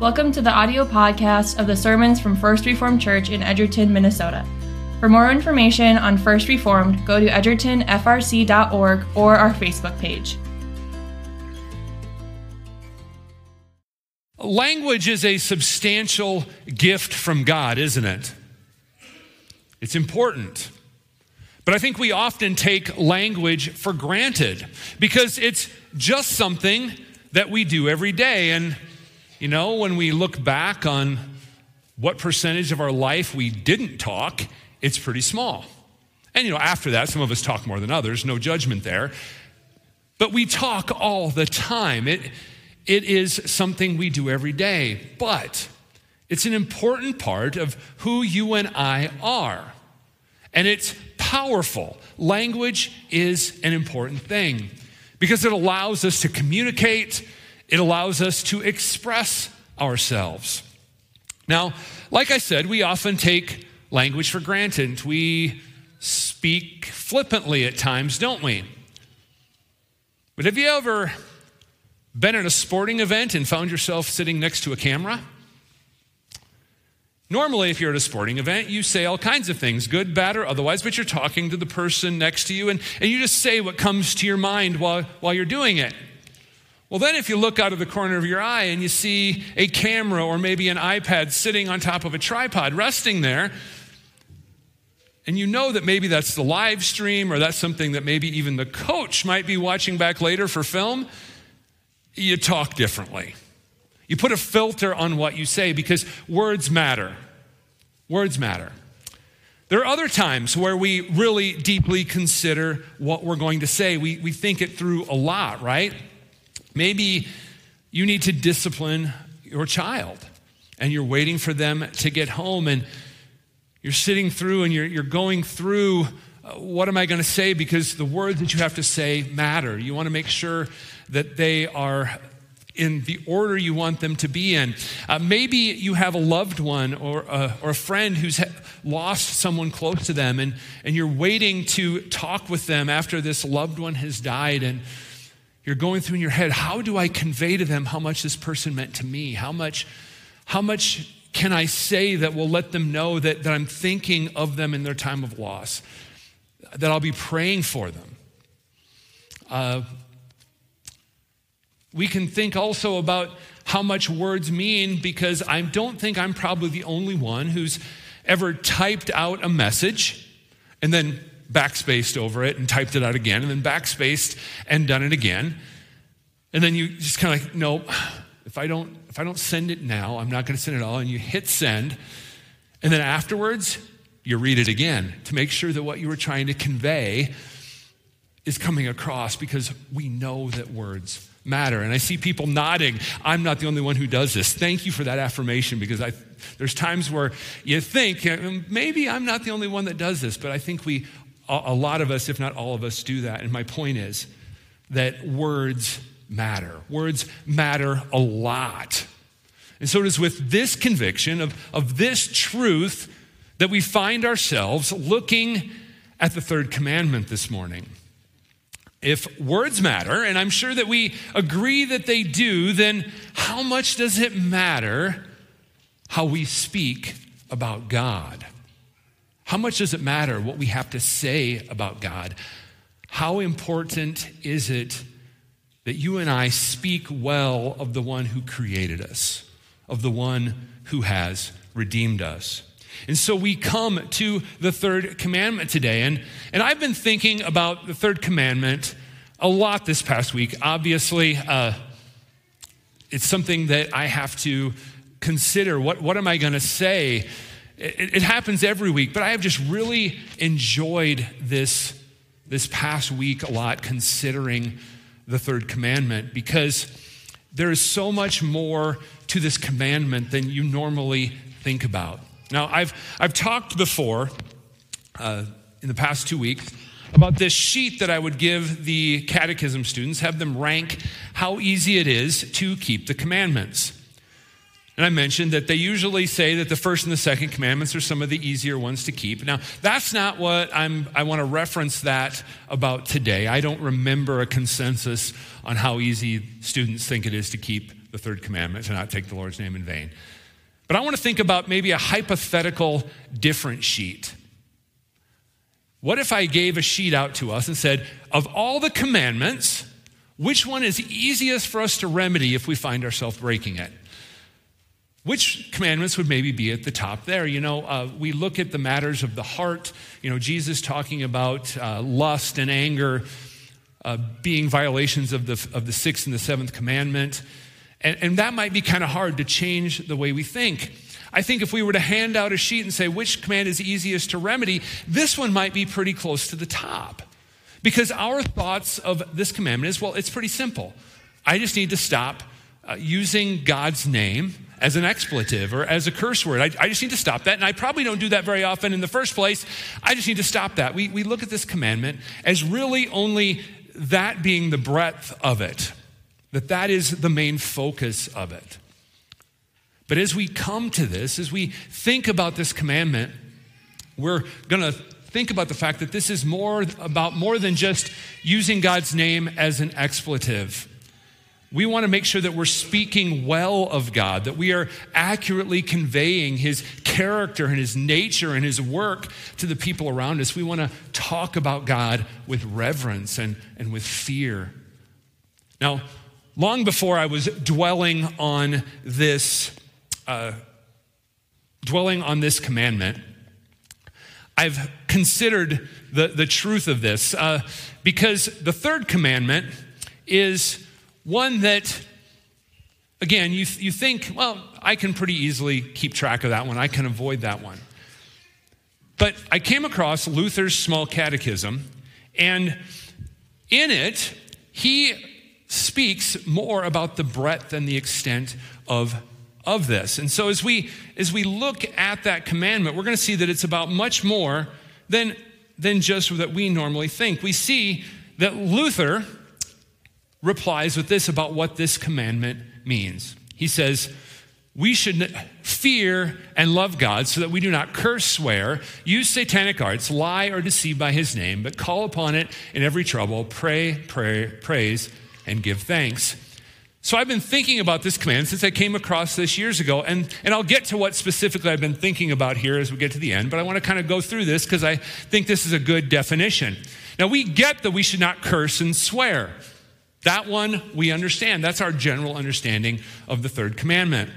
Welcome to the audio podcast of the sermons from First Reformed Church in Edgerton, Minnesota. For more information on First Reformed, go to edgertonfrc.org or our Facebook page. Language is a substantial gift from God, isn't it? It's important. But I think we often take language for granted because it's just something that we do every day. And you know, when we look back on what percentage of our life we didn't talk, it's pretty small. And, you know, after that, some of us talk more than others, no judgment there. But we talk all the time. It, it is something we do every day. But it's an important part of who you and I are. And it's powerful. Language is an important thing because it allows us to communicate it allows us to express ourselves. Now, like I said, we often take language for granted. We speak flippantly at times, don't we? But have you ever been at a sporting event and found yourself sitting next to a camera? Normally, if you're at a sporting event, you say all kinds of things, good, bad, or otherwise, but you're talking to the person next to you and, and you just say what comes to your mind while, while you're doing it. Well, then, if you look out of the corner of your eye and you see a camera or maybe an iPad sitting on top of a tripod resting there, and you know that maybe that's the live stream or that's something that maybe even the coach might be watching back later for film, you talk differently. You put a filter on what you say because words matter. Words matter. There are other times where we really deeply consider what we're going to say. We, we think it through a lot, right? Maybe you need to discipline your child and you're waiting for them to get home and you're sitting through and you're, you're going through uh, what am I going to say because the words that you have to say matter. You want to make sure that they are in the order you want them to be in. Uh, maybe you have a loved one or a, or a friend who's lost someone close to them, and, and you're waiting to talk with them after this loved one has died. And you're going through in your head, how do I convey to them how much this person meant to me? How much, how much can I say that will let them know that, that I'm thinking of them in their time of loss? That I'll be praying for them. Uh, we can think also about how much words mean because I don't think I'm probably the only one who's ever typed out a message and then backspaced over it and typed it out again, and then backspaced and done it again. And then you just kind of like, nope, if I don't, if I don't send it now, I'm not going to send it all. And you hit send. And then afterwards, you read it again to make sure that what you were trying to convey is coming across because we know that words matter. And I see people nodding. I'm not the only one who does this. Thank you for that affirmation because I, there's times where you think, maybe I'm not the only one that does this, but I think we a lot of us, if not all of us, do that. And my point is that words matter. Words matter a lot. And so it is with this conviction of, of this truth that we find ourselves looking at the third commandment this morning. If words matter, and I'm sure that we agree that they do, then how much does it matter how we speak about God? How much does it matter what we have to say about God? How important is it that you and I speak well of the one who created us, of the one who has redeemed us? And so we come to the third commandment today. And, and I've been thinking about the third commandment a lot this past week. Obviously, uh, it's something that I have to consider. What, what am I going to say? It, it, happens every week, but I have just really enjoyed this, this past week a lot considering the third commandment because there is so much more to this commandment than you normally think about. Now, I've, I've talked before uh, in the past two weeks about this sheet that I would give the catechism students, have them rank how easy it is to keep the commandments. And I mentioned that they usually say that the first and the second commandments are some of the easier ones to keep. Now, that's not what I'm, I want to reference that about today. I don't remember a consensus on how easy students think it is to keep the third commandment to not take the Lord's name in vain. But I want to think about maybe a hypothetical different sheet. What if I gave a sheet out to us and said, of all the commandments, which one is easiest for us to remedy if we find ourselves breaking it? Which commandments would maybe be at the top there? You know, uh, we look at the matters of the heart. You know, Jesus talking about uh, lust and anger uh, being violations of the, of the sixth and the seventh commandment. And, and that might be kind of hard to change the way we think. I think if we were to hand out a sheet and say which command is easiest to remedy, this one might be pretty close to the top. Because our thoughts of this commandment is well, it's pretty simple. I just need to stop uh, using God's name as an expletive or as a curse word. I, I, just need to stop that. And I probably don't do that very often in the first place. I just need to stop that. We, we look at this commandment as really only that being the breadth of it, that that is the main focus of it. But as we come to this, as we think about this commandment, we're going to think about the fact that this is more about more than just using God's name as an expletive. We want to make sure that we're speaking well of God, that we are accurately conveying his character and his nature and his work to the people around us. We want to talk about God with reverence and, and with fear. Now, long before I was dwelling on this, uh, dwelling on this commandment, I've considered the, the truth of this uh, because the third commandment is one that, again, you, you think, well, I can pretty easily keep track of that one, I can avoid that one. But I came across Luther's Small Catechism, and in it, he speaks more about the breadth and the extent of, of this. And so as we as we look at that commandment, we're going to see that it's about much more than, than just that we normally think. We see that Luther replies with this about what this commandment means. He says, we should fear and love God so that we do not curse, swear, use satanic arts, lie, or deceive by his name, but call upon it in every trouble, pray, pray, praise, and give thanks. So I've been thinking about this command since I came across this years ago, and, and I'll get to what specifically I've been thinking about here as we get to the end, but I want to kind of go through this because I think this is a good definition. Now, we get that we should not curse and swear. That one we understand. That's our general understanding of the third commandment.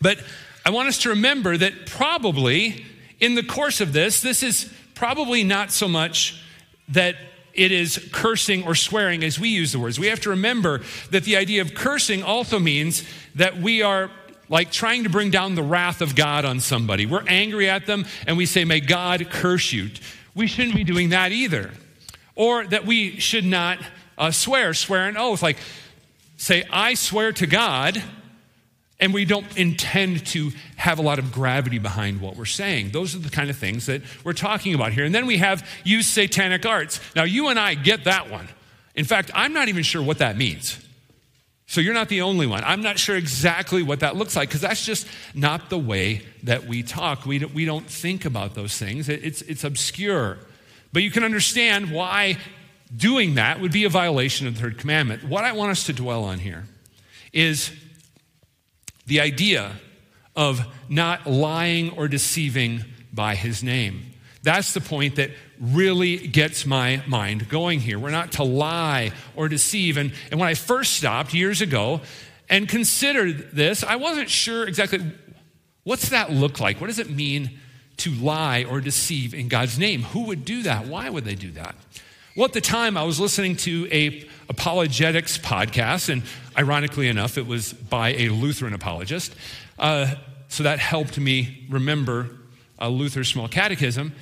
But I want us to remember that probably in the course of this, this is probably not so much that it is cursing or swearing as we use the words. We have to remember that the idea of cursing also means that we are like trying to bring down the wrath of God on somebody. We're angry at them and we say, May God curse you. We shouldn't be doing that either. Or that we should not uh, swear, swear an oath, like say, I swear to God, and we don't intend to have a lot of gravity behind what we're saying. Those are the kind of things that we're talking about here. And then we have use satanic arts. Now, you and I get that one. In fact, I'm not even sure what that means. So you're not the only one. I'm not sure exactly what that looks like because that's just not the way that we talk. We don't, we don't think about those things, it's, it's obscure. But you can understand why doing that would be a violation of the third commandment. What I want us to dwell on here is the idea of not lying or deceiving by his name. That's the point that really gets my mind going here. We're not to lie or deceive. And, and when I first stopped years ago and considered this, I wasn't sure exactly what's that look like? What does it mean to lie or deceive in God's name? Who would do that? Why would they do that? Well, at the time, I was listening to a apologetics podcast, and ironically enough, it was by a Lutheran apologist. Uh, so that helped me remember uh, Luther's small catechism.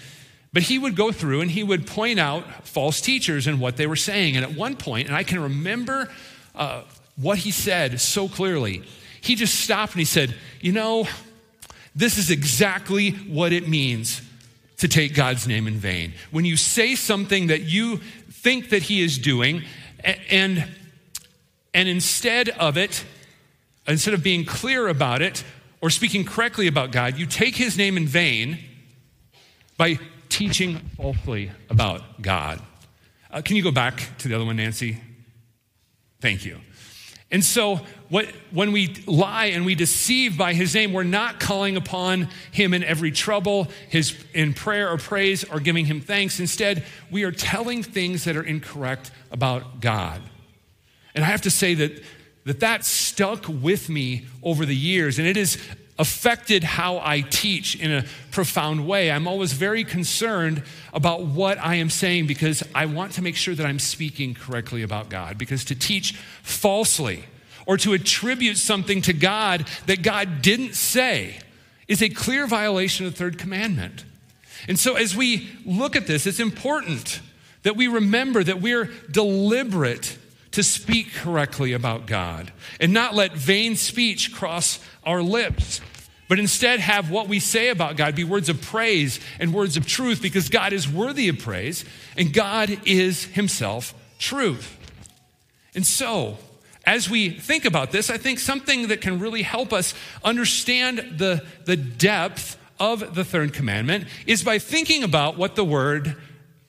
But he would go through and he would point out false teachers and what they were saying. And at one point, and I can remember uh, what he said so clearly, he just stopped and he said, You know, this is exactly what it means to take God's name in vain. When you say something that you think that he is doing, and, and instead of it, instead of being clear about it or speaking correctly about God, you take his name in vain by teaching falsely about God. Uh, can you go back to the other one, Nancy? Thank you. And so, what, when we lie and we deceive by his name, we're not calling upon him in every trouble, his, in prayer or praise, or giving him thanks. Instead, we are telling things that are incorrect about God. And I have to say that that, that stuck with me over the years, and it has affected how I teach in a profound way. I'm always very concerned about what I am saying because I want to make sure that I'm speaking correctly about God. Because to teach falsely or to attribute something to God that God didn't say is a clear violation of the third commandment. And so, as we look at this, it's important that we remember that we're deliberate to speak correctly about God and not let vain speech cross our lips but instead have what we say about God be words of praise and words of truth because God is worthy of praise and God is Himself truth. And so, as we think about this, I think something that can really help us understand the, the depth of the third commandment is by thinking about what the word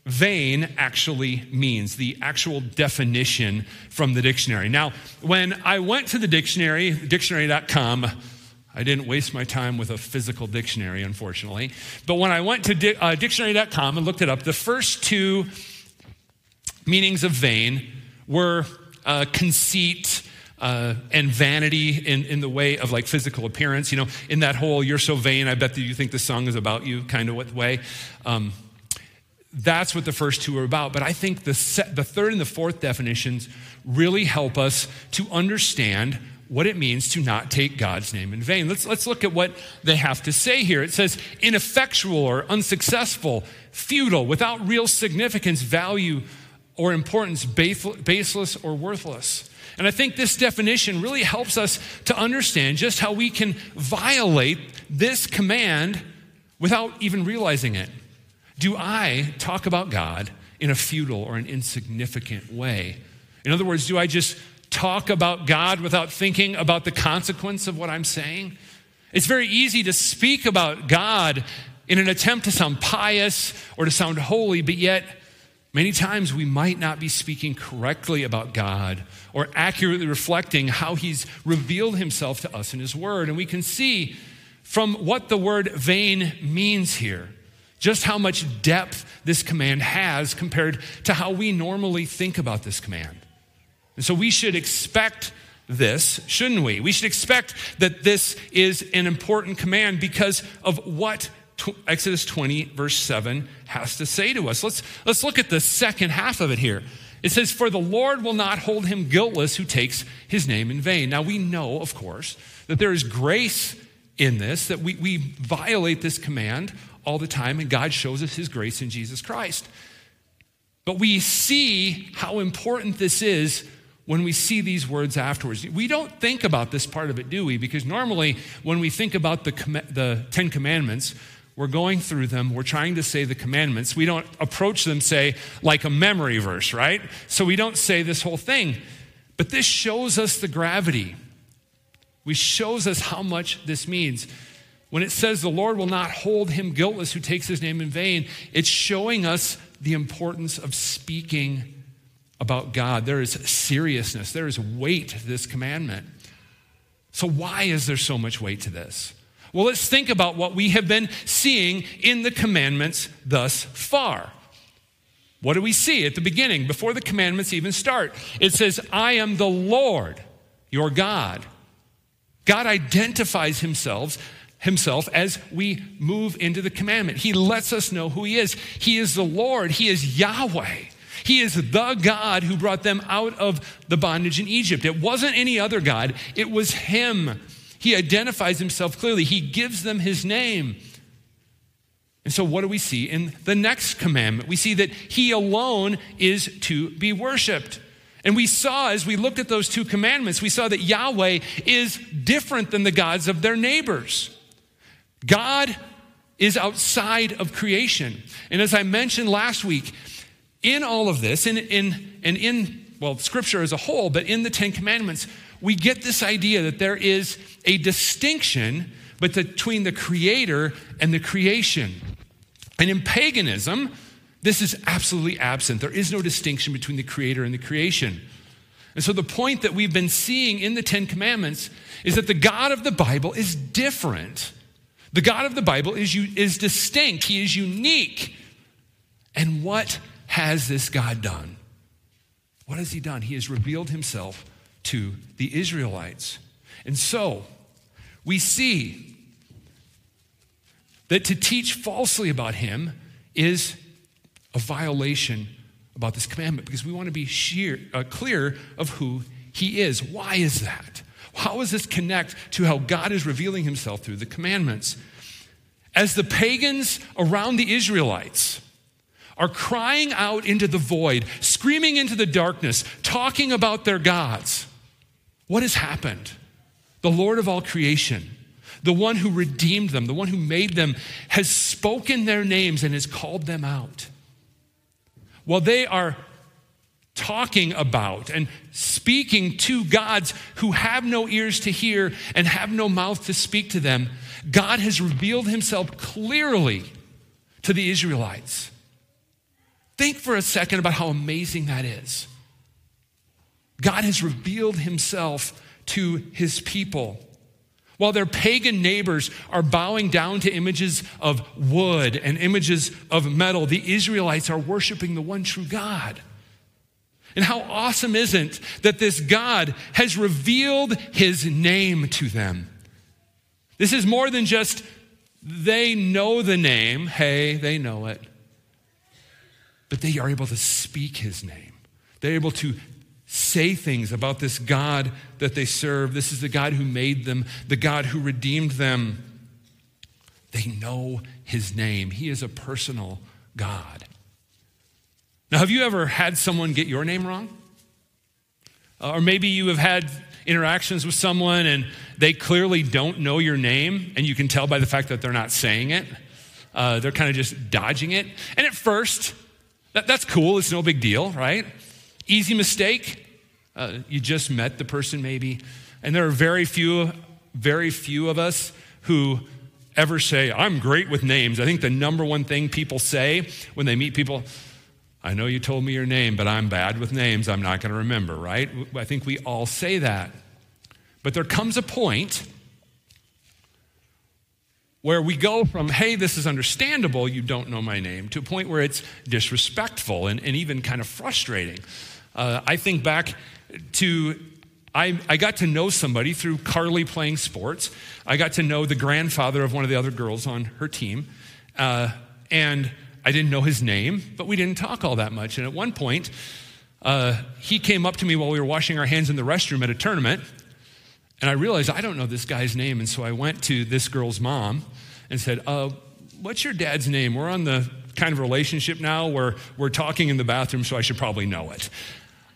vain actually means, the actual definition from the dictionary. Now, when I went to the dictionary, dictionary.com, I didn't waste my time with a physical dictionary, unfortunately. But when I went to di- uh, dictionary.com and looked it up, the first two meanings of vain were uh, conceit uh, and vanity in, in the way of like physical appearance. You know, in that whole "you're so vain," I bet that you think the song is about you kind of way. Um, that's what the first two are about. But I think the, the third and the fourth definitions really help us to understand what it means to not take God's name in vain. Let's, let's look at what they have to say here. It says ineffectual or unsuccessful, futile, without real significance, value, or importance, baseless or worthless. And I think this definition really helps us to understand just how we can violate this command without even realizing it. Do I talk about God in a futile or an insignificant way? In other words, do I just talk about God without thinking about the consequence of what I'm saying? It's very easy to speak about God in an attempt to sound pious or to sound holy, but yet many times we might not be speaking correctly about God or accurately reflecting how He's revealed Himself to us in His Word. And we can see from what the word vain means here just how much depth this command has compared to how we normally think about this command. And so we should expect this, shouldn't we? We should expect that this is an important command because of what Exodus 20, verse 7, has to say to us. Let's, let's look at the second half of it here. It says, For the Lord will not hold him guiltless who takes his name in vain. Now we know, of course, that there is grace in this, that we, we violate this command all the time, and God shows us his grace in Jesus Christ. But we see how important this is when we see these words afterwards. We don't think about this part of it, do we? Because normally, when we think about the, the Ten Commandments, we're going through them, we're trying to say the commandments. We don't approach them, say, like a memory verse, right? So we don't say this whole thing. But this shows us the gravity. We shows us how much this means. When it says the Lord will not hold him guiltless who takes his name in vain, it's showing us the importance of speaking about God. There is seriousness, there is weight to this commandment. So, why is there so much weight to this? Well, let's think about what we have been seeing in the commandments thus far. What do we see at the beginning, before the commandments even start? It says, I am the Lord, your God. God identifies himself, himself as we move into the commandment. He lets us know who he is. He is the Lord, he is Yahweh. He is the God who brought them out of the bondage in Egypt. It wasn't any other God, it was Him. He identifies Himself clearly, He gives them His name. And so, what do we see in the next commandment? We see that He alone is to be worshiped. And we saw, as we looked at those two commandments, we saw that Yahweh is different than the gods of their neighbors. God is outside of creation. And as I mentioned last week, in all of this, and in, and in, well, Scripture as a whole, but in the Ten Commandments, we get this idea that there is a distinction between the Creator and the creation. And in paganism, this is absolutely absent. There is no distinction between the Creator and the creation. And so, the point that we've been seeing in the Ten Commandments is that the God of the Bible is different. The God of the Bible is, is distinct, He is unique. And what has this God done? What has He done? He has revealed Himself to the Israelites. And so, we see that to teach falsely about Him is a violation about this commandment because we want to be sheer, uh, clear of who he is. Why is that? How does this connect to how God is revealing himself through the commandments? As the pagans around the Israelites are crying out into the void, screaming into the darkness, talking about their gods, what has happened? The Lord of all creation, the one who redeemed them, the one who made them, has spoken their names and has called them out. While they are talking about and speaking to gods who have no ears to hear and have no mouth to speak to them, God has revealed himself clearly to the Israelites. Think for a second about how amazing that is. God has revealed himself to his people. While their pagan neighbors are bowing down to images of wood and images of metal, the Israelites are worshiping the one true God. And how awesome isn't that this God has revealed his name to them? This is more than just they know the name. Hey, they know it. But they are able to speak his name. They're able to say things about this God that they serve. This is the God who made them, the God who redeemed them. They know his name. He is a personal God. Now, have you ever had someone get your name wrong? Uh, or maybe you have had interactions with someone and they clearly don't know your name, and you can tell by the fact that they're not saying it. Uh, they're kind of just dodging it. And at first, that, that's cool. It's no big deal, right? Easy mistake. Uh, you just met the person, maybe. And there are very few, very few of us who ever say, I'm great with names. I think the number one thing people say when they meet people, I know you told me your name, but I'm bad with names. I'm not going to remember, right? I think we all say that. But there comes a point where we go from, hey, this is understandable, you don't know my name, to a point where it's disrespectful and, and even kind of frustrating. Uh, I think back to, I, I got to know somebody through Carly playing sports. I got to know the grandfather of one of the other girls on her team. Uh, and I didn't know his name, but we didn't talk all that much. And at one point, uh, he came up to me while we were washing our hands in the restroom at a tournament. And I realized I don't know this guy's name. And so I went to this girl's mom and said, uh, What's your dad's name? We're on the kind of relationship now where we're talking in the bathroom, so I should probably know it.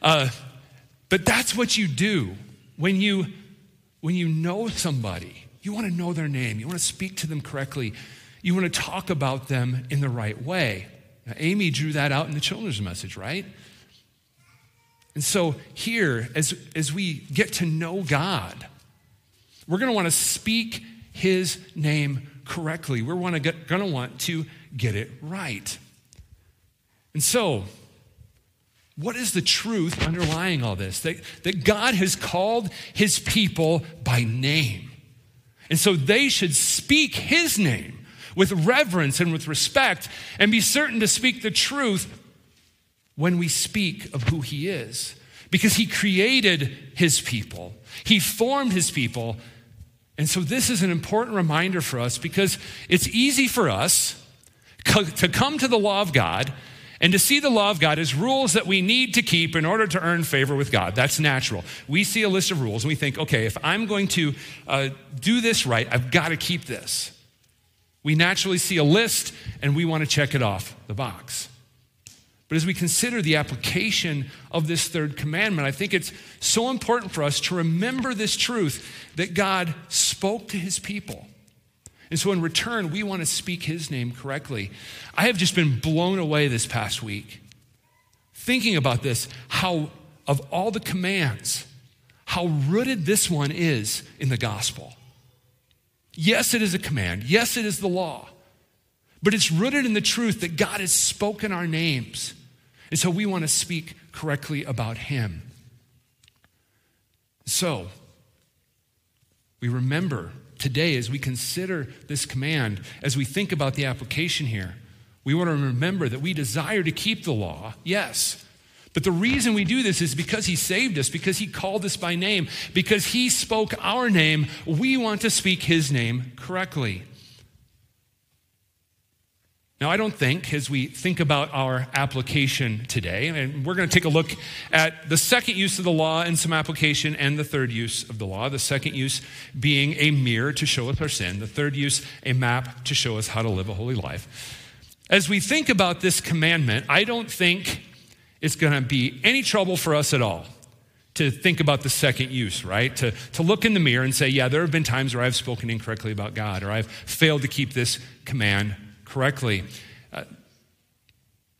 Uh, but that's what you do when you, when you know somebody. You want to know their name, you want to speak to them correctly, you want to talk about them in the right way. Now, Amy drew that out in the children's message, right? And so here, as, as we get to know God, we're going to want to speak his name correctly. We're going to want to get it right. And so, what is the truth underlying all this? That, that God has called his people by name. And so they should speak his name with reverence and with respect and be certain to speak the truth when we speak of who he is. Because he created his people, he formed his people, and so, this is an important reminder for us because it's easy for us to come to the law of God and to see the law of God as rules that we need to keep in order to earn favor with God. That's natural. We see a list of rules and we think, okay, if I'm going to uh, do this right, I've got to keep this. We naturally see a list and we want to check it off the box. But as we consider the application of this third commandment, I think it's so important for us to remember this truth that God spoke to his people. And so, in return, we want to speak his name correctly. I have just been blown away this past week thinking about this how, of all the commands, how rooted this one is in the gospel. Yes, it is a command. Yes, it is the law but it's rooted in the truth that God has spoken our names. And so we want to speak correctly about Him. So, we remember today as we consider this command, as we think about the application here, we want to remember that we desire to keep the law, yes. But the reason we do this is because he saved us, because he called us by name, because he spoke our name. We want to speak his name correctly. Now, I don't think, as we think about our application today, and we're going to take a look at the second use of the law and some application, and the third use of the law. The second use being a mirror to show us our sin, the third use, a map to show us how to live a holy life. As we think about this commandment, I don't think it's going to be any trouble for us at all to think about the second use, right? To, to look in the mirror and say, yeah, there have been times where I've spoken incorrectly about God, or I've failed to keep this command correctly. Uh,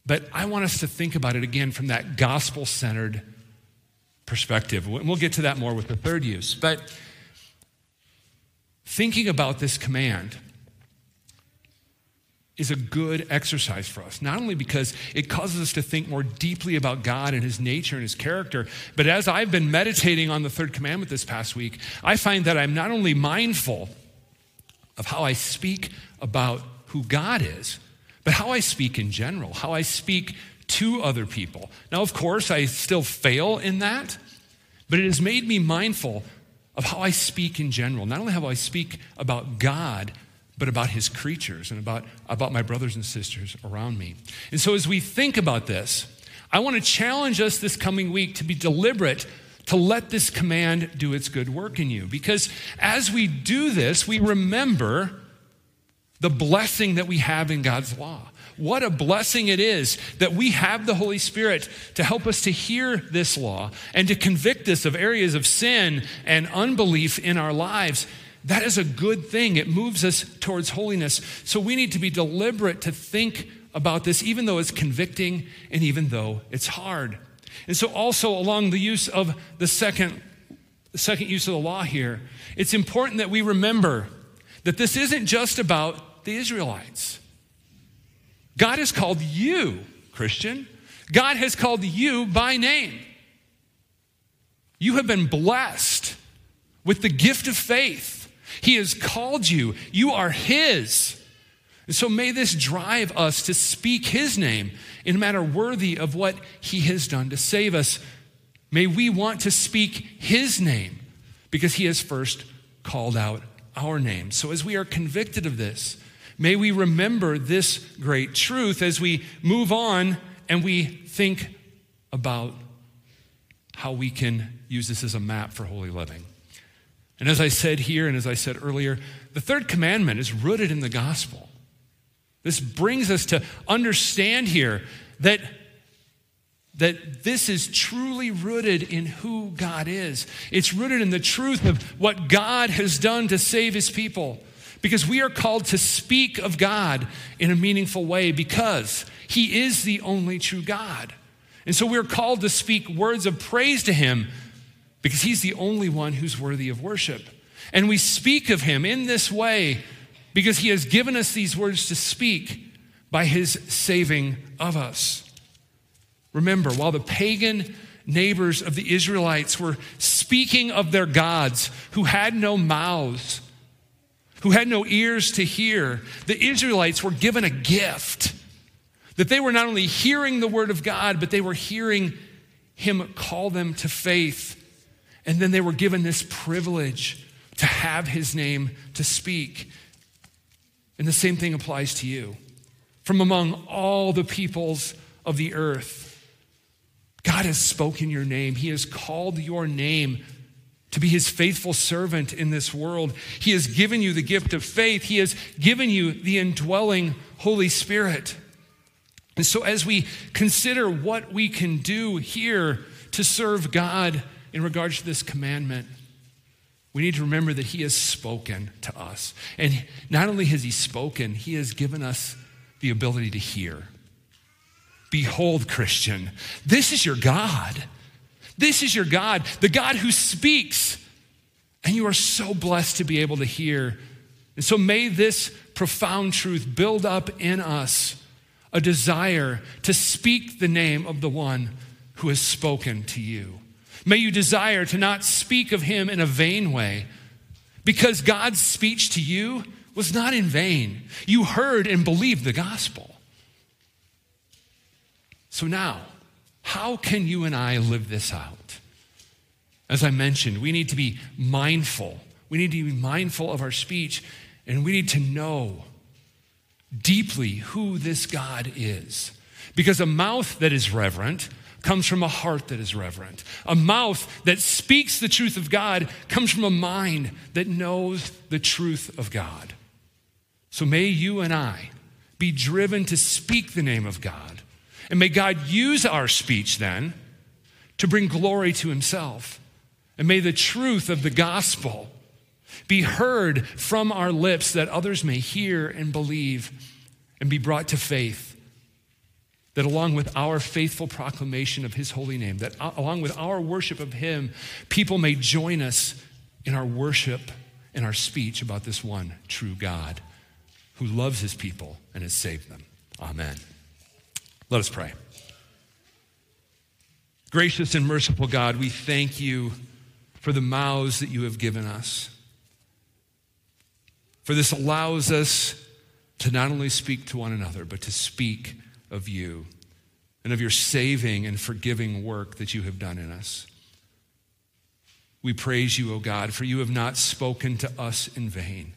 but I want us to think about it again from that gospel centered perspective. We'll get to that more with the third use. But thinking about this command is a good exercise for us, not only because it causes us to think more deeply about God and His nature and His character, but as I've been meditating on the third commandment this past week, I find that I'm not only mindful of how I speak about who God is, but how I speak in general, how I speak to other people. Now, of course, I still fail in that, but it has made me mindful of how I speak in general. Not only how I speak about God, but about his creatures and about, about my brothers and sisters around me. And so, as we think about this, I want to challenge us this coming week to be deliberate to let this command do its good work in you. Because as we do this, we remember the blessing that we have in God's law. What a blessing it is that we have the Holy Spirit to help us to hear this law and to convict us of areas of sin and unbelief in our lives. That is a good thing. It moves us towards holiness. So we need to be deliberate to think about this, even though it's convicting and even though it's hard. And so, also along the use of the second, second use of the law here, it's important that we remember that this isn't just about the Israelites. God has called you, Christian. God has called you by name. You have been blessed with the gift of faith. He has called you. You are His. And so may this drive us to speak His name in a manner worthy of what He has done to save us. May we want to speak His name because He has first called out our name. So, as we are convicted of this, may we remember this great truth as we move on and we think about how we can use this as a map for holy living. And as I said here, and as I said earlier, the third commandment is rooted in the gospel. This brings us to understand here that that this is truly rooted in who God is. It's rooted in the truth of what God has done to save his people. Because we are called to speak of God in a meaningful way because he is the only true God. And so we're called to speak words of praise to him because he's the only one who's worthy of worship. And we speak of him in this way because he has given us these words to speak by his saving of us. Remember, while the pagan neighbors of the Israelites were speaking of their gods who had no mouths, who had no ears to hear, the Israelites were given a gift. That they were not only hearing the word of God, but they were hearing him call them to faith. And then they were given this privilege to have his name to speak. And the same thing applies to you. From among all the peoples of the earth, God has spoken your name. He has called your name to be his faithful servant in this world. He has given you the gift of faith. He has given you the indwelling Holy Spirit. And so, as we consider what we can do here to serve God in regards to this commandment, we need to remember that He has spoken to us. And not only has He spoken, He has given us the ability to hear. Behold, Christian, this is your God. This is your God, the God who speaks. And you are so blessed to be able to hear. And so may this profound truth build up in us a desire to speak the name of the one who has spoken to you. May you desire to not speak of him in a vain way, because God's speech to you was not in vain. You heard and believed the gospel. So now, how can you and I live this out? As I mentioned, we need to be mindful. We need to be mindful of our speech, and we need to know deeply who this God is. Because a mouth that is reverent comes from a heart that is reverent. A mouth that speaks the truth of God comes from a mind that knows the truth of God. So may you and I be driven to speak the name of God. And may God use our speech then to bring glory to himself. And may the truth of the gospel be heard from our lips that others may hear and believe and be brought to faith. That along with our faithful proclamation of his holy name, that along with our worship of him, people may join us in our worship and our speech about this one true God who loves his people and has saved them. Amen. Let us pray. Gracious and merciful God, we thank you for the mouths that you have given us. For this allows us to not only speak to one another, but to speak of you and of your saving and forgiving work that you have done in us. We praise you, O God, for you have not spoken to us in vain.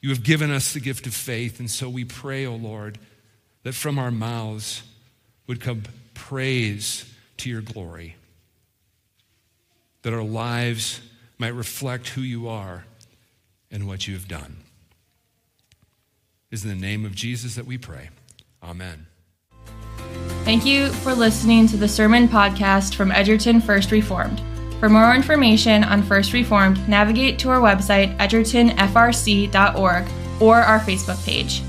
You have given us the gift of faith, and so we pray, O Lord, that from our mouths would come praise to your glory, that our lives might reflect who you are and what you have done is in the name of Jesus that we pray. Amen. Thank you for listening to the sermon podcast from Edgerton First Reformed. For more information on First Reformed, navigate to our website, edgertonfrc.org, or our Facebook page.